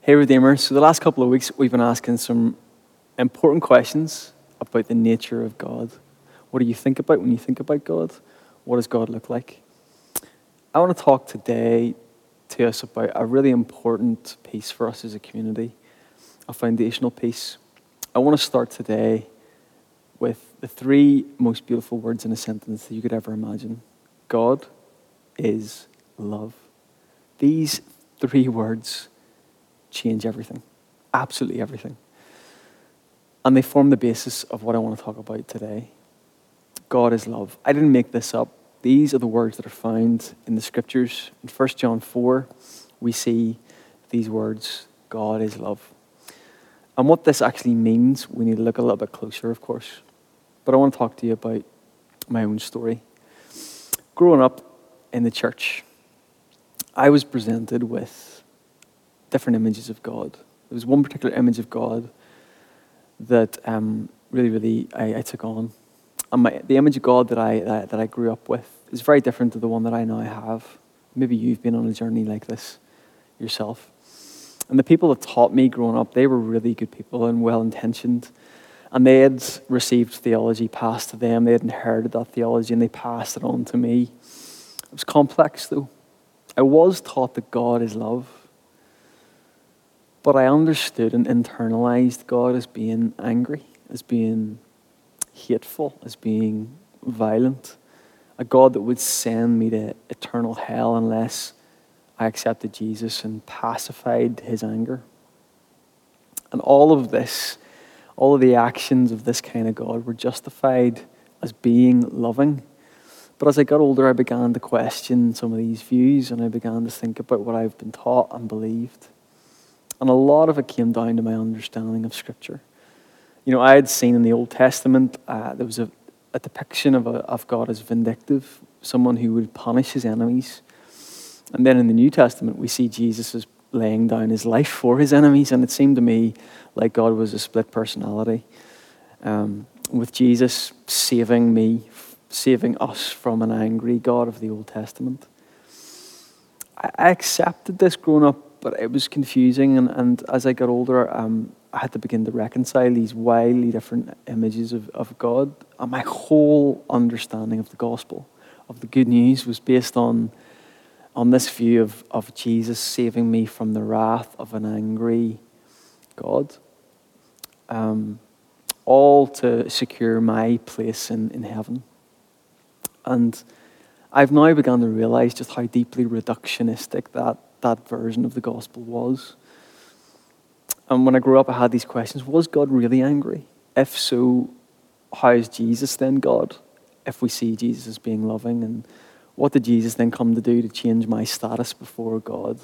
Hey, Redeemers. So, the last couple of weeks, we've been asking some important questions about the nature of God. What do you think about when you think about God? What does God look like? I want to talk today to us about a really important piece for us as a community, a foundational piece. I want to start today with the three most beautiful words in a sentence that you could ever imagine God is love. These three words change everything, absolutely everything. And they form the basis of what I want to talk about today. God is love. I didn't make this up. These are the words that are found in the scriptures. In 1 John 4, we see these words God is love. And what this actually means, we need to look a little bit closer, of course. But I want to talk to you about my own story. Growing up in the church, I was presented with different images of God. There was one particular image of God that um, really, really I, I, took on. And my, the image of God that I, that, that I grew up with is very different to the one that I now have. Maybe you've been on a journey like this yourself. And the people that taught me growing up, they were really good people and well intentioned. And they had received theology passed to them. They had inherited that theology and they passed it on to me. It was complex, though. I was taught that God is love. But I understood and internalized God as being angry, as being hateful, as being violent. A God that would send me to eternal hell unless I accepted Jesus and pacified his anger. And all of this, all of the actions of this kind of God were justified as being loving. But as I got older, I began to question some of these views and I began to think about what I've been taught and believed. And a lot of it came down to my understanding of Scripture. You know, I had seen in the Old Testament, uh, there was a, a depiction of, a, of God as vindictive, someone who would punish his enemies. And then in the New Testament, we see Jesus as laying down his life for his enemies. And it seemed to me like God was a split personality. Um, with Jesus saving me, saving us from an angry God of the Old Testament. I, accepted this growing up but it was confusing. And, and as I got older, um, I had to begin to reconcile these wildly different images of, of God. And my whole understanding of the gospel, of the good news, was based on, on this view of, of Jesus saving me from the wrath of an angry God. Um, all to secure my place in, in heaven. And I've now begun to realize just how deeply reductionistic that that version of the gospel was. And when I grew up, I had these questions Was God really angry? If so, how is Jesus then God? If we see Jesus as being loving, and what did Jesus then come to do to change my status before God?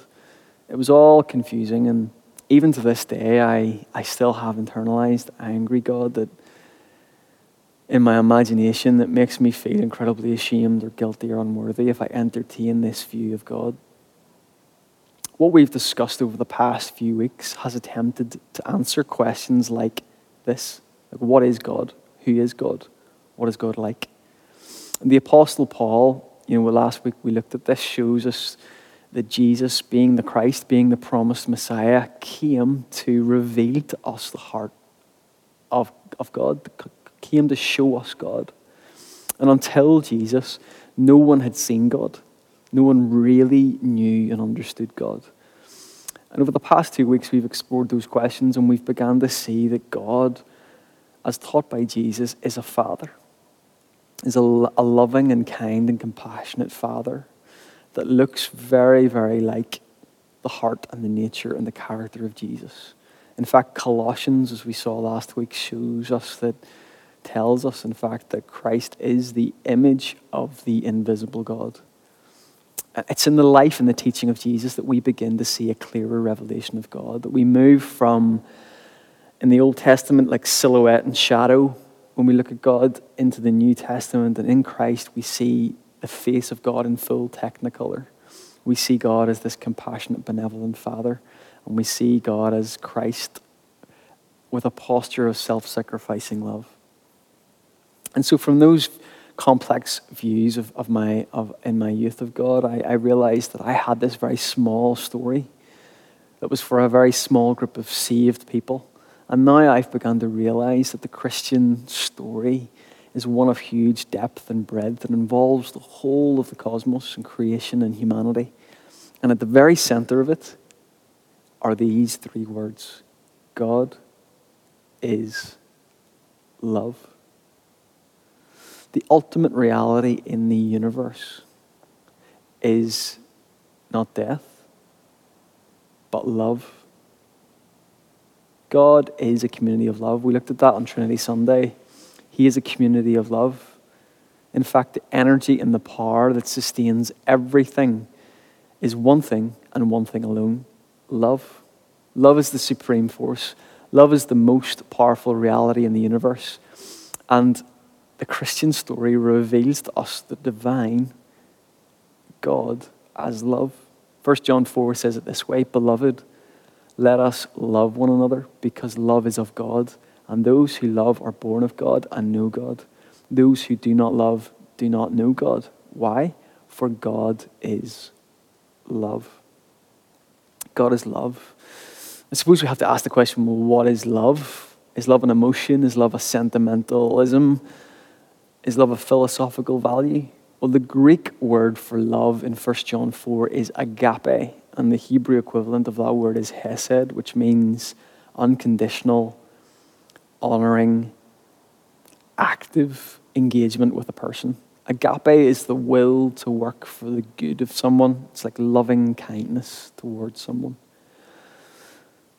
It was all confusing, and even to this day, I, I still have internalized angry God that in my imagination that makes me feel incredibly ashamed or guilty or unworthy if I entertain this view of God what we've discussed over the past few weeks has attempted to answer questions like this like what is God? Who is God? What is God like? And the Apostle Paul, you know, last week we looked at this, shows us that Jesus, being the Christ, being the promised Messiah, came to reveal to us the heart of, of God, came to show us God. And until Jesus, no one had seen God. No one really knew and understood God. And over the past two weeks, we've explored those questions and we've begun to see that God, as taught by Jesus, is a father, is a, a loving and kind and compassionate father that looks very, very like the heart and the nature and the character of Jesus. In fact, Colossians, as we saw last week, shows us that, tells us, in fact, that Christ is the image of the invisible God. Uh, it's in the life and the teaching of Jesus that we begin to see a clearer revelation of God, that we move from, in the Old Testament, like silhouette and shadow, when we look at God, into the New Testament, and in Christ we see the face of God in full technicolor. We see God as this compassionate, benevolent Father, and we see God as Christ with a posture of self sacrificing love. And so, from those complex views of, of my of in my youth of God, I, I realized that I had this very small story that was for a very small group of saved people. And now I've begun to realize that the Christian story is one of huge depth and breadth that involves the whole of the cosmos and creation and humanity. And at the very center of it are these three words God is love. The ultimate reality in the universe is not death, but love. God is a community of love. We looked at that on Trinity Sunday. He is a community of love. In fact, the energy and the power that sustains everything is one thing and one thing alone love. Love is the supreme force. Love is the most powerful reality in the universe. And the Christian story reveals to us the divine God as love. 1 John 4 says it this way Beloved, let us love one another because love is of God, and those who love are born of God and know God. Those who do not love do not know God. Why? For God is love. God is love. I suppose we have to ask the question well, what is love? Is love an emotion? Is love a sentimentalism? Is love a philosophical value? Well, the Greek word for love in 1 John 4 is agape, and the Hebrew equivalent of that word is hesed, which means unconditional, honoring, active engagement with a person. Agape is the will to work for the good of someone. It's like loving kindness towards someone.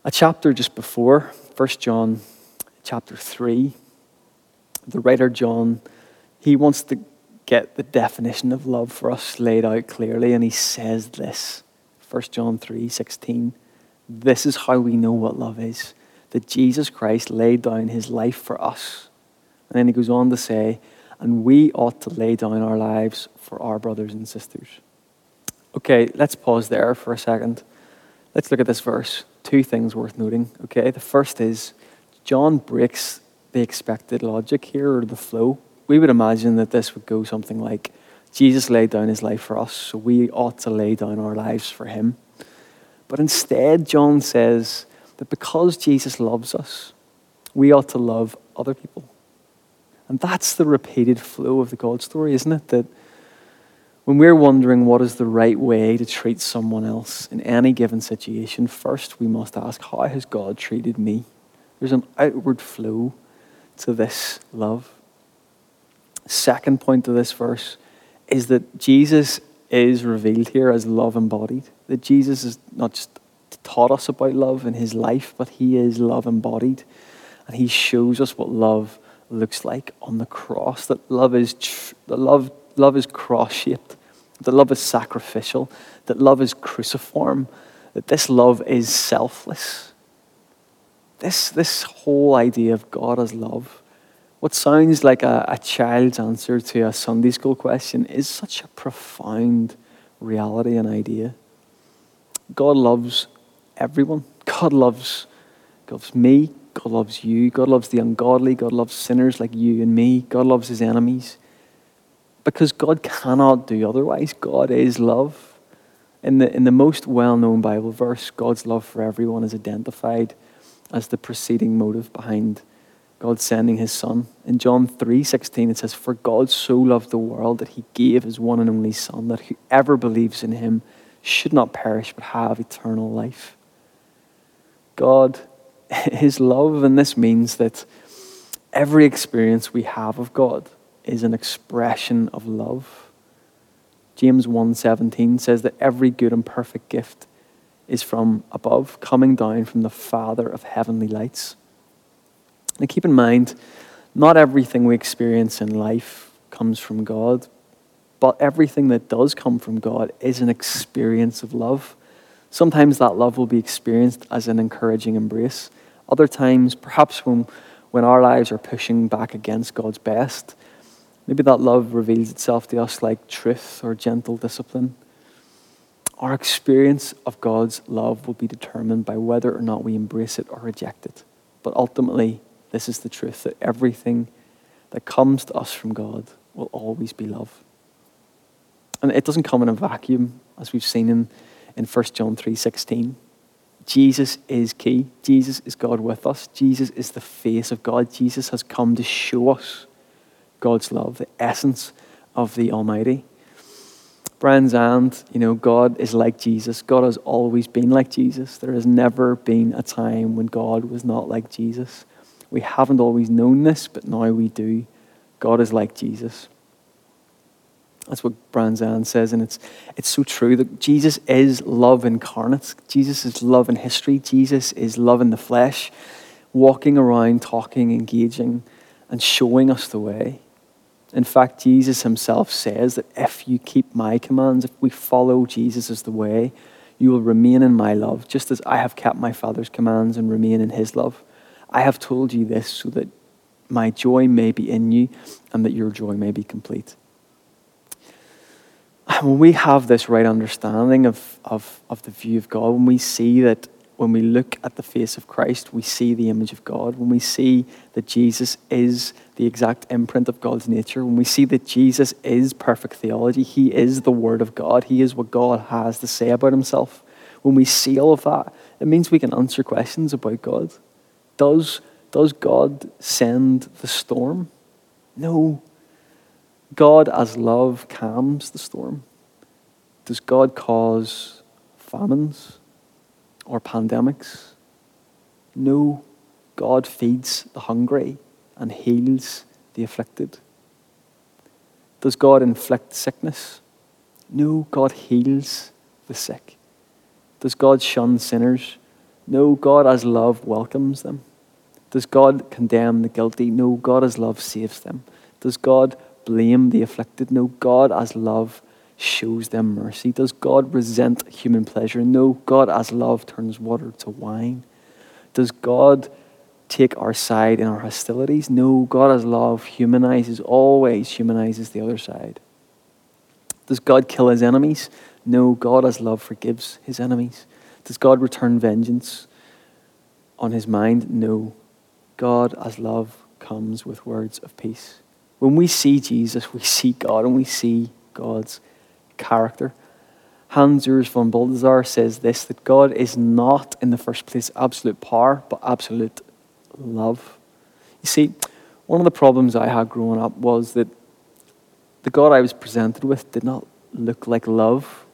A chapter just before, 1 John chapter 3, the writer John, he wants to get the definition of love for us laid out clearly, and he says this 1 John 3 16. This is how we know what love is that Jesus Christ laid down his life for us. And then he goes on to say, and we ought to lay down our lives for our brothers and sisters. Okay, let's pause there for a second. Let's look at this verse. Two things worth noting. Okay, the first is John breaks the expected logic here, or the flow we would imagine that this would go something like Jesus laid down his life for us, so we ought to lay down our lives for him. But instead, John says that because Jesus loves us, we ought to love other people. And that's the repeated flow of the God story, isn't it? That when we're wondering what is the right way to treat someone else in any given situation, first we must ask, How has God treated me? There's an outward flow to this love second point of this verse is that Jesus is revealed here as love embodied. That Jesus is not just taught us about love in his life, but he is love embodied. And he shows us what love looks like on the cross. That love is tr- love, love is cross shaped. That love is sacrificial. That love is cruciform. That this love is selfless. This, this whole idea of God as love what sounds like a, a child's answer to a Sunday school question is such a profound reality and idea. God loves everyone. God loves, loves me. God loves you. God loves the ungodly. God loves sinners like you and me. God loves his enemies. Because God cannot do otherwise. God is love. In the, in the most well known Bible verse, God's love for everyone is identified as the preceding motive behind God sending his son. In John 3:16 it says for God so loved the world that he gave his one and only son that whoever believes in him should not perish but have eternal life. God is love and this means that every experience we have of God is an expression of love. James 1:17 says that every good and perfect gift is from above, coming down from the Father of heavenly lights. Now, keep in mind, not everything we experience in life comes from God, but everything that does come from God is an experience of love. Sometimes that love will be experienced as an encouraging embrace. Other times, perhaps when, when our lives are pushing back against God's best, maybe that love reveals itself to us like truth or gentle discipline. Our experience of God's love will be determined by whether or not we embrace it or reject it. But ultimately, this is the truth that everything that comes to us from God will always be love. And it doesn't come in a vacuum, as we've seen in, in 1 John 3.16. Jesus is key. Jesus is God with us. Jesus is the face of God. Jesus has come to show us God's love, the essence of the Almighty. Brian and, you know, God is like Jesus. God has always been like Jesus. There has never been a time when God was not like Jesus. We haven't always known this, but now we do. God is like Jesus. That's what Brian Zahnd says, and it's, it's so true that Jesus is love incarnate. Jesus is love in history. Jesus is love in the flesh, walking around, talking, engaging, and showing us the way. In fact, Jesus himself says that if you keep my commands, if we follow Jesus as the way, you will remain in my love, just as I have kept my Father's commands and remain in his love. I have told you this so that my joy may be in you and that your joy may be complete when we have this right understanding of, of, of the view of God, when we see that when we look at the face of Christ, we see the image of God, when we see that Jesus is the exact imprint of God's nature, when we see that Jesus is perfect theology, He is the Word of God, He is what God has to say about Himself, when we see all of that, it means we can answer questions about God. Does, does God send the storm? No. God, as love, calms the storm. Does God cause famines or pandemics? No. God feeds the hungry and heals the afflicted. Does God inflict sickness? No, God heals the sick. Does God shun sinners? No, God as love welcomes them. Does God condemn the guilty? No, God as love saves them. Does God blame the afflicted? No, God as love shows them mercy. Does God resent human pleasure? No, God as love turns water to wine. Does God take our side in our hostilities? No, God as love humanizes, always humanizes the other side. Does God kill his enemies? No, God as love forgives his enemies. Does God return vengeance on his mind? No. God as love comes with words of peace. When we see Jesus, we see God and we see God's character. Hans Urs von Balthasar says this that God is not, in the first place, absolute power, but absolute love. You see, one of the problems I had growing up was that the God I was presented with did not look like love.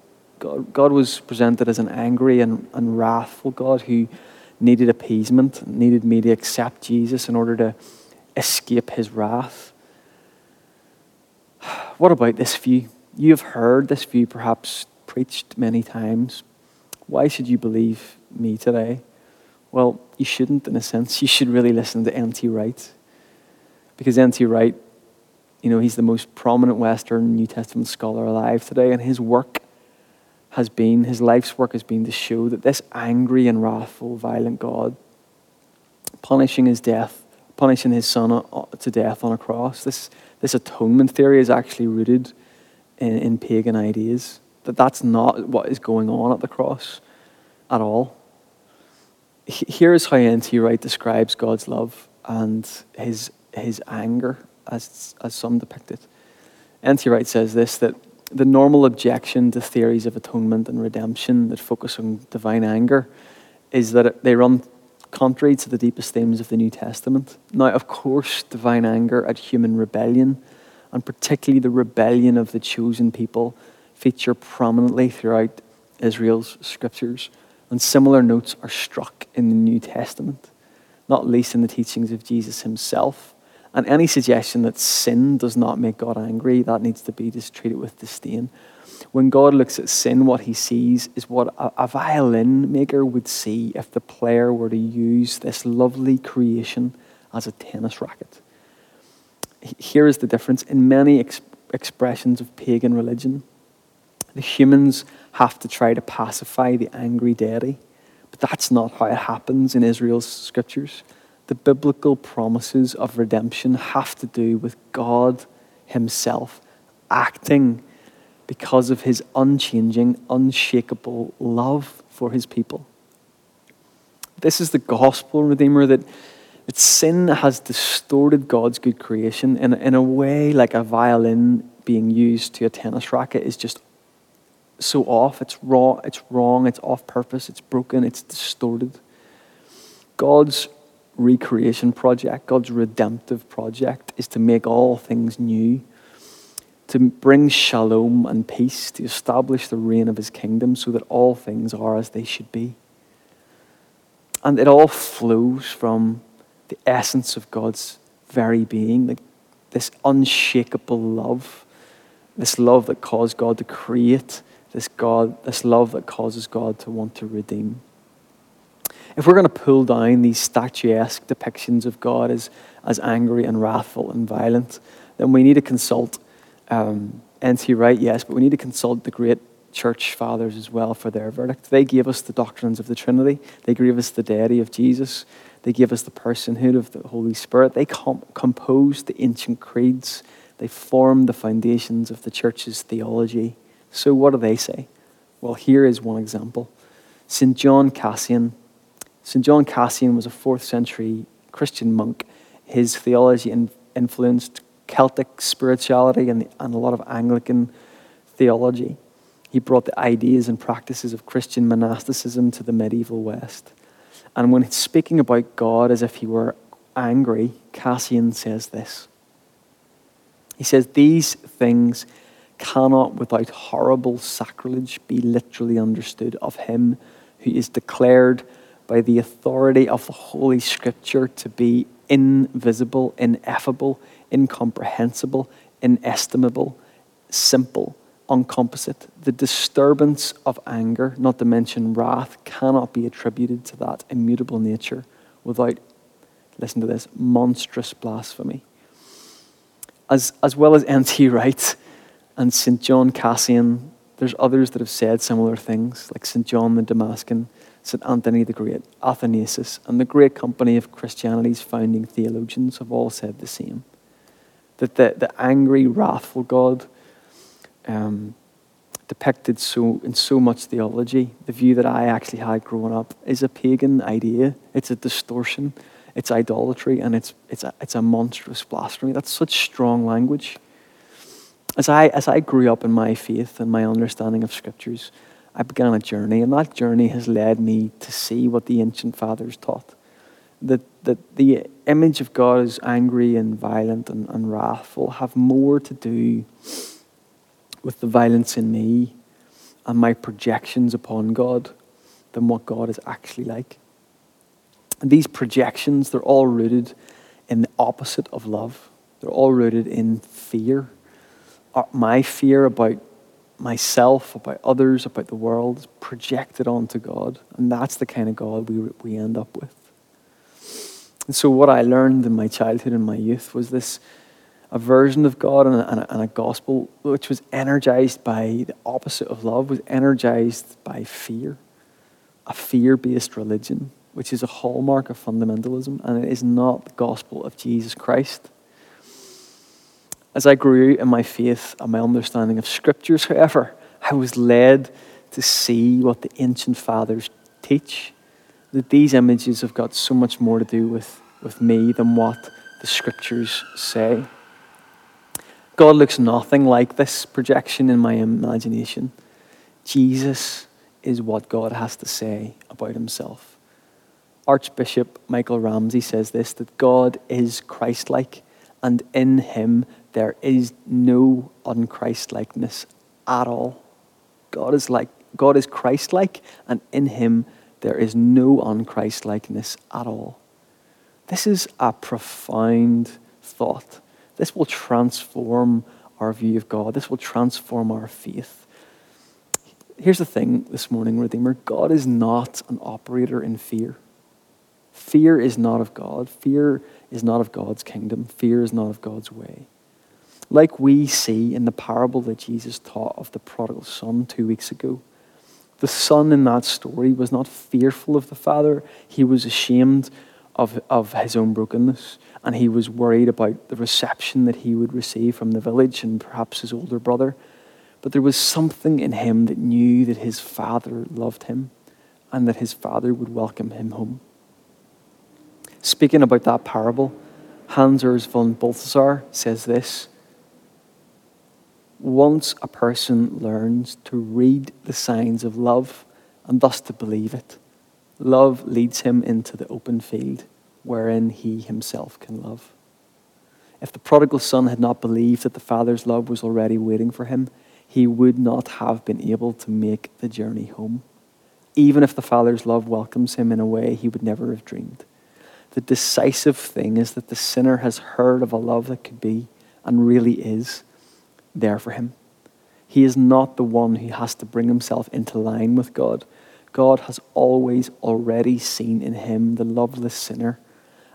God, God was presented as an angry and, and wrathful God who needed appeasement, needed me to accept Jesus in order to escape his wrath. What about this view? You have heard this view perhaps preached many times. Why should you believe me today? Well, you shouldn't, in a sense. You should really listen to N.T. Wright. Because N.T. Wright, you know, he's the most prominent Western New Testament scholar alive today, and his work has been, his life's work has been to show that this angry and wrathful, violent God, punishing his death, punishing his son uh, to death on a cross, this, this atonement theory is actually rooted in, in pagan ideas. That that's not what is going on at the cross at all. Here's how N.T. Wright describes God's love and his, his anger, as, as some depict it. N.T. Wright says this that the normal objection to theories of atonement and redemption that focus on divine anger is that they run contrary to the deepest themes of the New Testament. Now, of course, divine anger at human rebellion and particularly the rebellion of the chosen people, feature prominently throughout Israel's scriptures. And similar notes are struck in the New Testament, not least in the teachings of Jesus himself. And any suggestion that sin does not make God angry, that needs to be just treated with disdain. When God looks at sin, what he sees is what a, violin maker would see if the player were to use this lovely creation as a tennis racket here is the difference. In many ex- expressions of pagan religion, the humans have to try to pacify the angry deity. But that's not how it happens in Israel's scriptures. The biblical promises of redemption have to do with God Himself acting because of His unchanging, unshakable love for His people. This is the gospel, Redeemer, that that sin has distorted God's good creation in, in a way like a violin being used to a tennis racket is just so off. It's raw, it's wrong, it's off purpose, it's broken, it's distorted. God's recreation project, God's redemptive project, is to make all things new, to bring shalom and peace, to establish the reign of his kingdom so that all things are as they should be. And it all flows from the essence of God's very being, like this unshakable love, this love that caused God to create, this God, this love that causes God to want to redeem. If we're going to pull down these statuesque depictions of God as, as angry and wrathful and violent, then we need to consult um, N.T. Wright, yes, but we need to consult the great church fathers as well for their verdict. They gave us the doctrines of the Trinity, they gave us the deity of Jesus, they gave us the personhood of the Holy Spirit. They com- composed the ancient creeds, they formed the foundations of the church's theology. So, what do they say? Well, here is one example St. John Cassian. St. John Cassian was a fourth century Christian monk. His theology influenced Celtic spirituality and, and a lot of Anglican theology. He brought the ideas and practices of Christian monasticism to the medieval West. And when speaking about God as if he were angry, Cassian says this. He says, These things cannot, without horrible sacrilege, be literally understood of him who is declared by the authority of the Holy Scripture to be invisible, ineffable, incomprehensible, inestimable, simple, uncomposite. The disturbance of anger, not to mention wrath, cannot be attributed to that immutable nature without, listen to this, monstrous blasphemy. As, as well as N.T. Wright and St. John Cassian, there's others that have said similar things, like St. John the Damascene, St. Anthony the Great, Athanasius, and the great company of Christianity's founding theologians have all said the same. That the, the angry, wrathful God um, depicted so in so much theology, the view that I actually had growing up is a pagan idea. It's a distortion, it's idolatry, and it's, it's, a, it's a monstrous blasphemy. That's such strong language. As I, as I grew up in my faith and my understanding of scriptures, I began a journey, and that journey has led me to see what the ancient fathers taught. That, that the image of God as angry and violent and, and wrathful have more to do with the violence in me and my projections upon God than what God is actually like. And these projections, they're all rooted in the opposite of love. They're all rooted in fear. Uh, my fear about myself, about others, about the world is projected onto God. And that's the kind of God we, we end up with. And so, what I learned in my childhood and my youth was this a version of God and a, and, a, and a, gospel which was energized by the opposite of love, was energized by fear, a fear based religion, which is a hallmark of fundamentalism, and it is not the gospel of Jesus Christ. As I grew in my faith and my understanding of scriptures, however, I was led to see what the ancient fathers teach, that these images have got so much more to do with, with me than what the scriptures say. God looks nothing like this projection in my imagination. Jesus is what God has to say about himself. Archbishop Michael Ramsey says this that God is Christ like, and in him there is no unChristlikeness at all. God is like God is Christ like, and in him there is no unChristlikeness at all. This is a profound thought this will transform our view of God. This will transform our faith. Here's the thing this morning, Redeemer God is not an operator in fear. Fear is not of God. Fear is not of God's kingdom. Fear is not of God's way. Like we see in the parable that Jesus taught of the prodigal son two weeks ago, the son in that story was not fearful of the father, he was ashamed of, of his own brokenness and he was worried about the reception that he would receive from the village and perhaps his older brother. But there was something in him that knew that his father loved him and that his father would welcome him home. Speaking about that parable, Hans Urs von Balthasar says this once a person learns to read the signs of love and thus to believe it, love leads him into the open field wherein he himself can love. If the prodigal son had not believed that the Father's love was already waiting for him, he would not have been able to make the journey home, even if the Father's love welcomes him in a way he would never have dreamed. The decisive thing is that the sinner has heard of a love that could be and really is there for him. He is not the one who has to bring himself into line with God. God has always already seen in him the loveless sinner,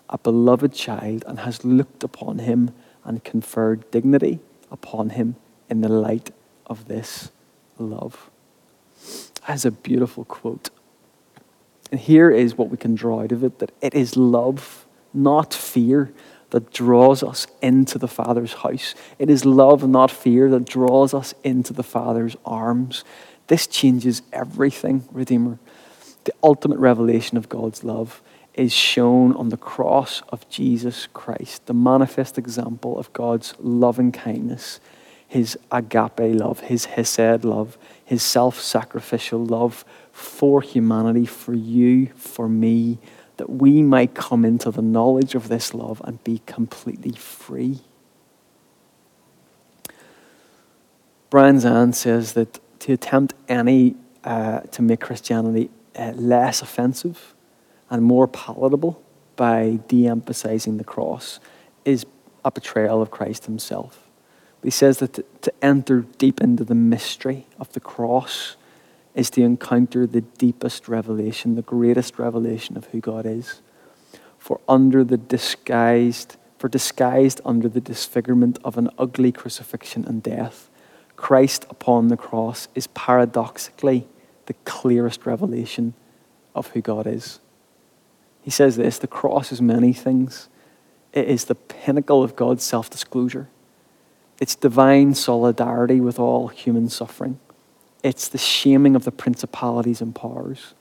a beloved child, and has looked upon him and conferred dignity upon him in the light of this love. That's a beautiful quote. And here is what we can draw out of it that it is love, not fear, that draws us into the Father's house. It is love, not fear, that draws us into the Father's arms. This changes everything, Redeemer. The ultimate revelation of God's love is shown on the cross of Jesus Christ, the manifest example of God's loving kindness, his agape love, his hesed love, his self sacrificial love for humanity, for you, for me, that we might come into the knowledge of this love and be completely free. Brian Zahnd says that to attempt any uh, to make Christianity uh, less offensive and more palatable by de emphasizing the cross is a betrayal of Christ himself. He says that to, to enter deep into the mystery of the cross is to encounter the deepest revelation, the greatest revelation of who God is. For under the disguised, for disguised under the disfigurement of an ugly crucifixion and death, Christ upon the cross is paradoxically the clearest revelation of who God is. He says this the cross is many things. It is the pinnacle of God's self disclosure, it's divine solidarity with all human suffering. It's the shaming of the principalities and powers.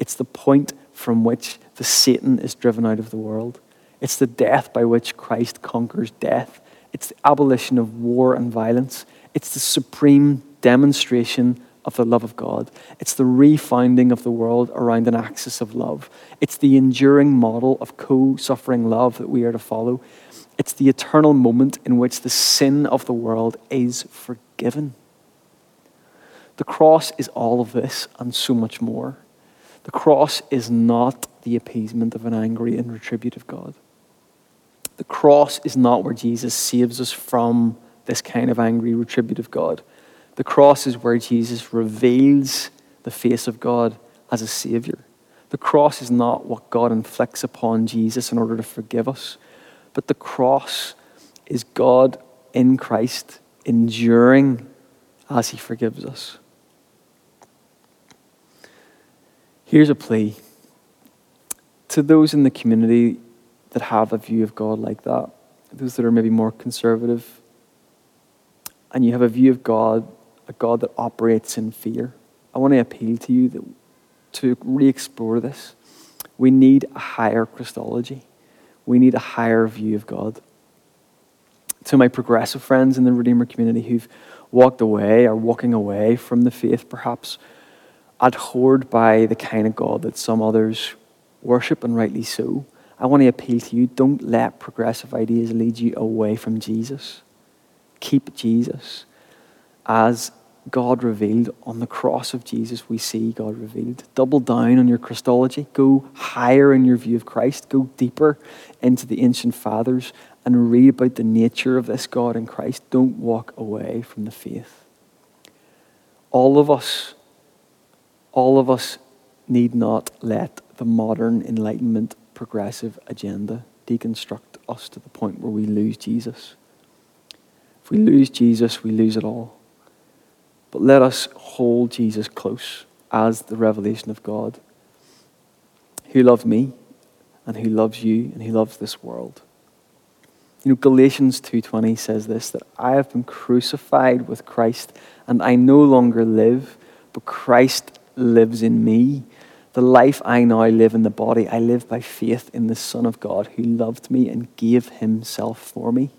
It's the point from which the Satan is driven out of the world. It's the death by which Christ conquers death. It's the abolition of war and violence. It's the supreme demonstration of the love of God. It's the refounding of the world around an axis of love. It's the enduring model of co suffering love that we are to follow. It's the eternal moment in which the sin of the world is forgiven. The cross is all of this and so much more. The cross is not the appeasement of an angry and retributive God. The cross is not where Jesus saves us from this kind of angry, retributive God. The cross is where Jesus reveals the face of God as a Savior. The cross is not what God inflicts upon Jesus in order to forgive us, but the cross is God in Christ enduring as He forgives us. Here's a plea to those in the community that have a view of God like that, those that are maybe more conservative, and you have a view of God, a God that operates in fear. I want to appeal to you that, to re explore this. We need a higher Christology, we need a higher view of God. To my progressive friends in the Redeemer community who've walked away or walking away from the faith, perhaps abhorred by the kind of God that some others worship, and rightly so. I want to appeal to you don't let progressive ideas lead you away from Jesus. Keep Jesus. As God revealed on the cross of Jesus, we see God revealed. Double down on your Christology. Go higher in your view of Christ. Go deeper into the ancient fathers and read about the nature of this God in Christ. Don't walk away from the faith. All of us all of us need not let the modern Enlightenment progressive agenda deconstruct us to the point where we lose Jesus. If we lose Jesus, we lose it all. But let us hold Jesus close as the revelation of God who loves me and who loves you and who loves this world. You know, Galatians 2:20 says this that I have been crucified with Christ and I no longer live, but Christ lives in me. The life I now live in the body, I live by faith in the Son of God who loved me and gave himself for me.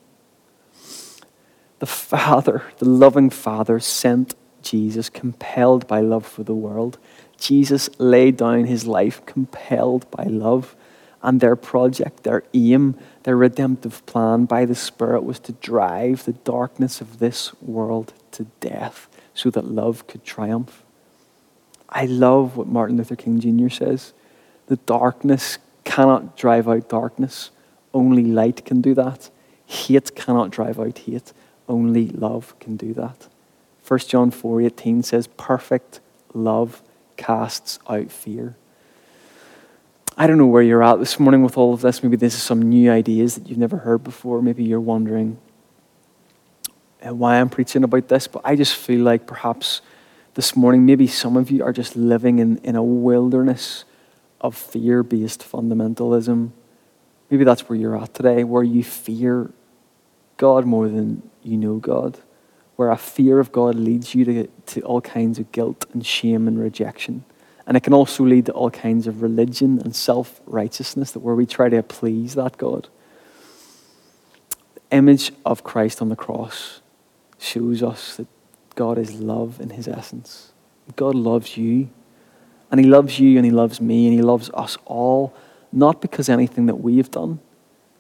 The Father, the loving Father, sent Jesus, compelled by love for the world. Jesus laid down his life, compelled by love. And their project, their aim, their redemptive plan by the Spirit was to drive the darkness of this world to death so that love could triumph. I love what Martin Luther King Jr. says. The darkness cannot drive out darkness, only light can do that. Hate cannot drive out hate, only love can do that. 1 John 4:18 says perfect love casts out fear. I don't know where you're at this morning with all of this. Maybe this is some new ideas that you've never heard before. Maybe you're wondering uh, why I'm preaching about this, but I just feel like perhaps this morning, maybe some of you are just living in, in a wilderness of fear based fundamentalism. Maybe that's where you're at today, where you fear God more than you know God, where a fear of God leads you to, to all kinds of guilt and shame and rejection. And it can also lead to all kinds of religion and self righteousness that where we try to please that God. The image of Christ on the cross shows us that God is love in his essence. God loves you. And he loves you and he loves me and he loves us all, not because anything that we've done,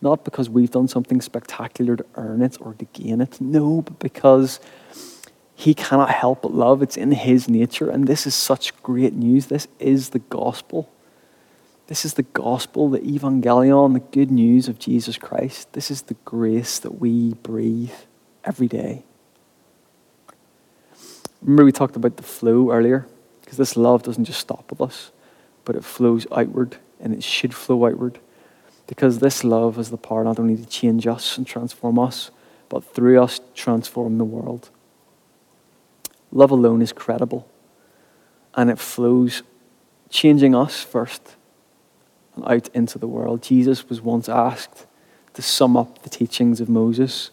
not because we've done something spectacular to earn it or to gain it. No, but because he cannot help but love. It's in his nature. And this is such great news. This is the gospel. This is the gospel, the evangelion, the good news of Jesus Christ. This is the grace that we breathe every day. Remember, we talked about the flow earlier? Because this love doesn't just stop with us, but it flows outward, and it should flow outward. Because this love has the power not only to change us and transform us, but through us, transform the world. Love alone is credible, and it flows, changing us first and out into the world. Jesus was once asked to sum up the teachings of Moses,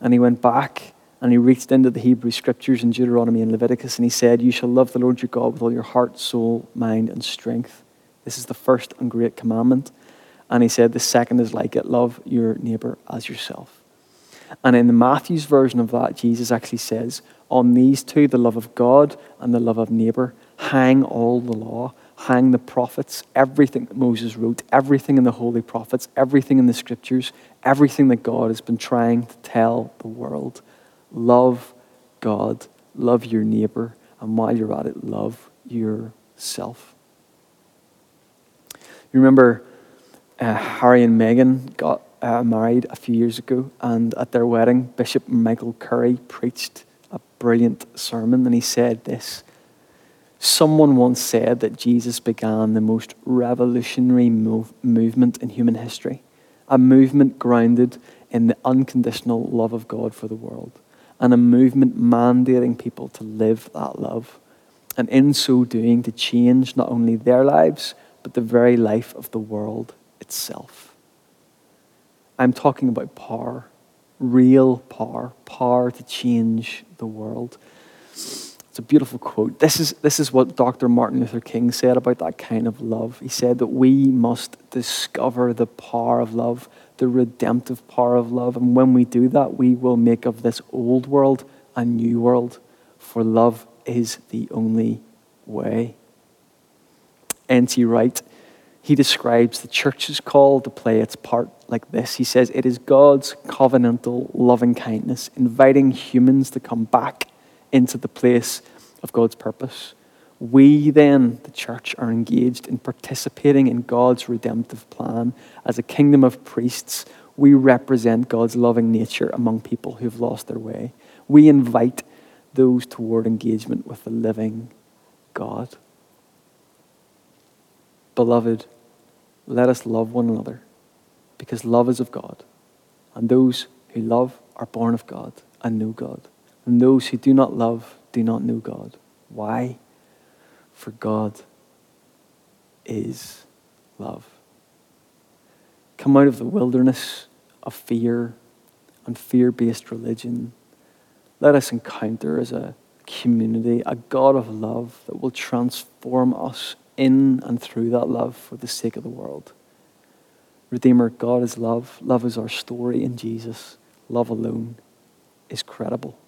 and he went back and he reached into the Hebrew scriptures in Deuteronomy and Leviticus and he said, You shall love the Lord your God with all your heart, soul, mind, and strength. This is the first and great commandment. And he said, The second is like it love your neighbor as yourself. And in the Matthew's version of that, Jesus actually says, On these two, the love of God and the love of neighbor, hang all the law, hang the prophets, everything that Moses wrote, everything in the holy prophets, everything in the scriptures, everything that God has been trying to tell the world. Love God, love your neighbor, and while you're at it, love yourself. You remember uh, Harry and Meghan got uh, married a few years ago, and at their wedding, Bishop Michael Curry preached a brilliant sermon, and he said this. Someone once said that Jesus began the most revolutionary move, movement in human history, a movement grounded in the unconditional love of God for the world and a movement mandating people to live that love. And in so doing, to change not only their lives, but the very life of the world itself. I'm talking about power, real power, power to change the world. It's a beautiful quote. This is, this is what Dr. Martin Luther King said about that kind of love. He said that we must discover the power of love the redemptive power of love. And when we do that, we will make of this old world a new world, for love is the only way. N.T. Wright, he describes the church's call to play its part like this. He says, It is God's covenantal loving kindness, inviting humans to come back into the place of God's purpose. We then, the church, are engaged in participating in God's redemptive plan. As a kingdom of priests, we represent God's loving nature among people who've lost their way. We invite those toward engagement with the living God. Beloved, let us love one another because love is of God. And those who love are born of God and know God. And those who do not love do not know God. Why? For God is love. Come out of the wilderness of fear and fear based religion. Let us encounter as a community a God of love that will transform us in and through that love for the sake of the world. Redeemer, God is love. Love is our story in Jesus. Love alone is credible.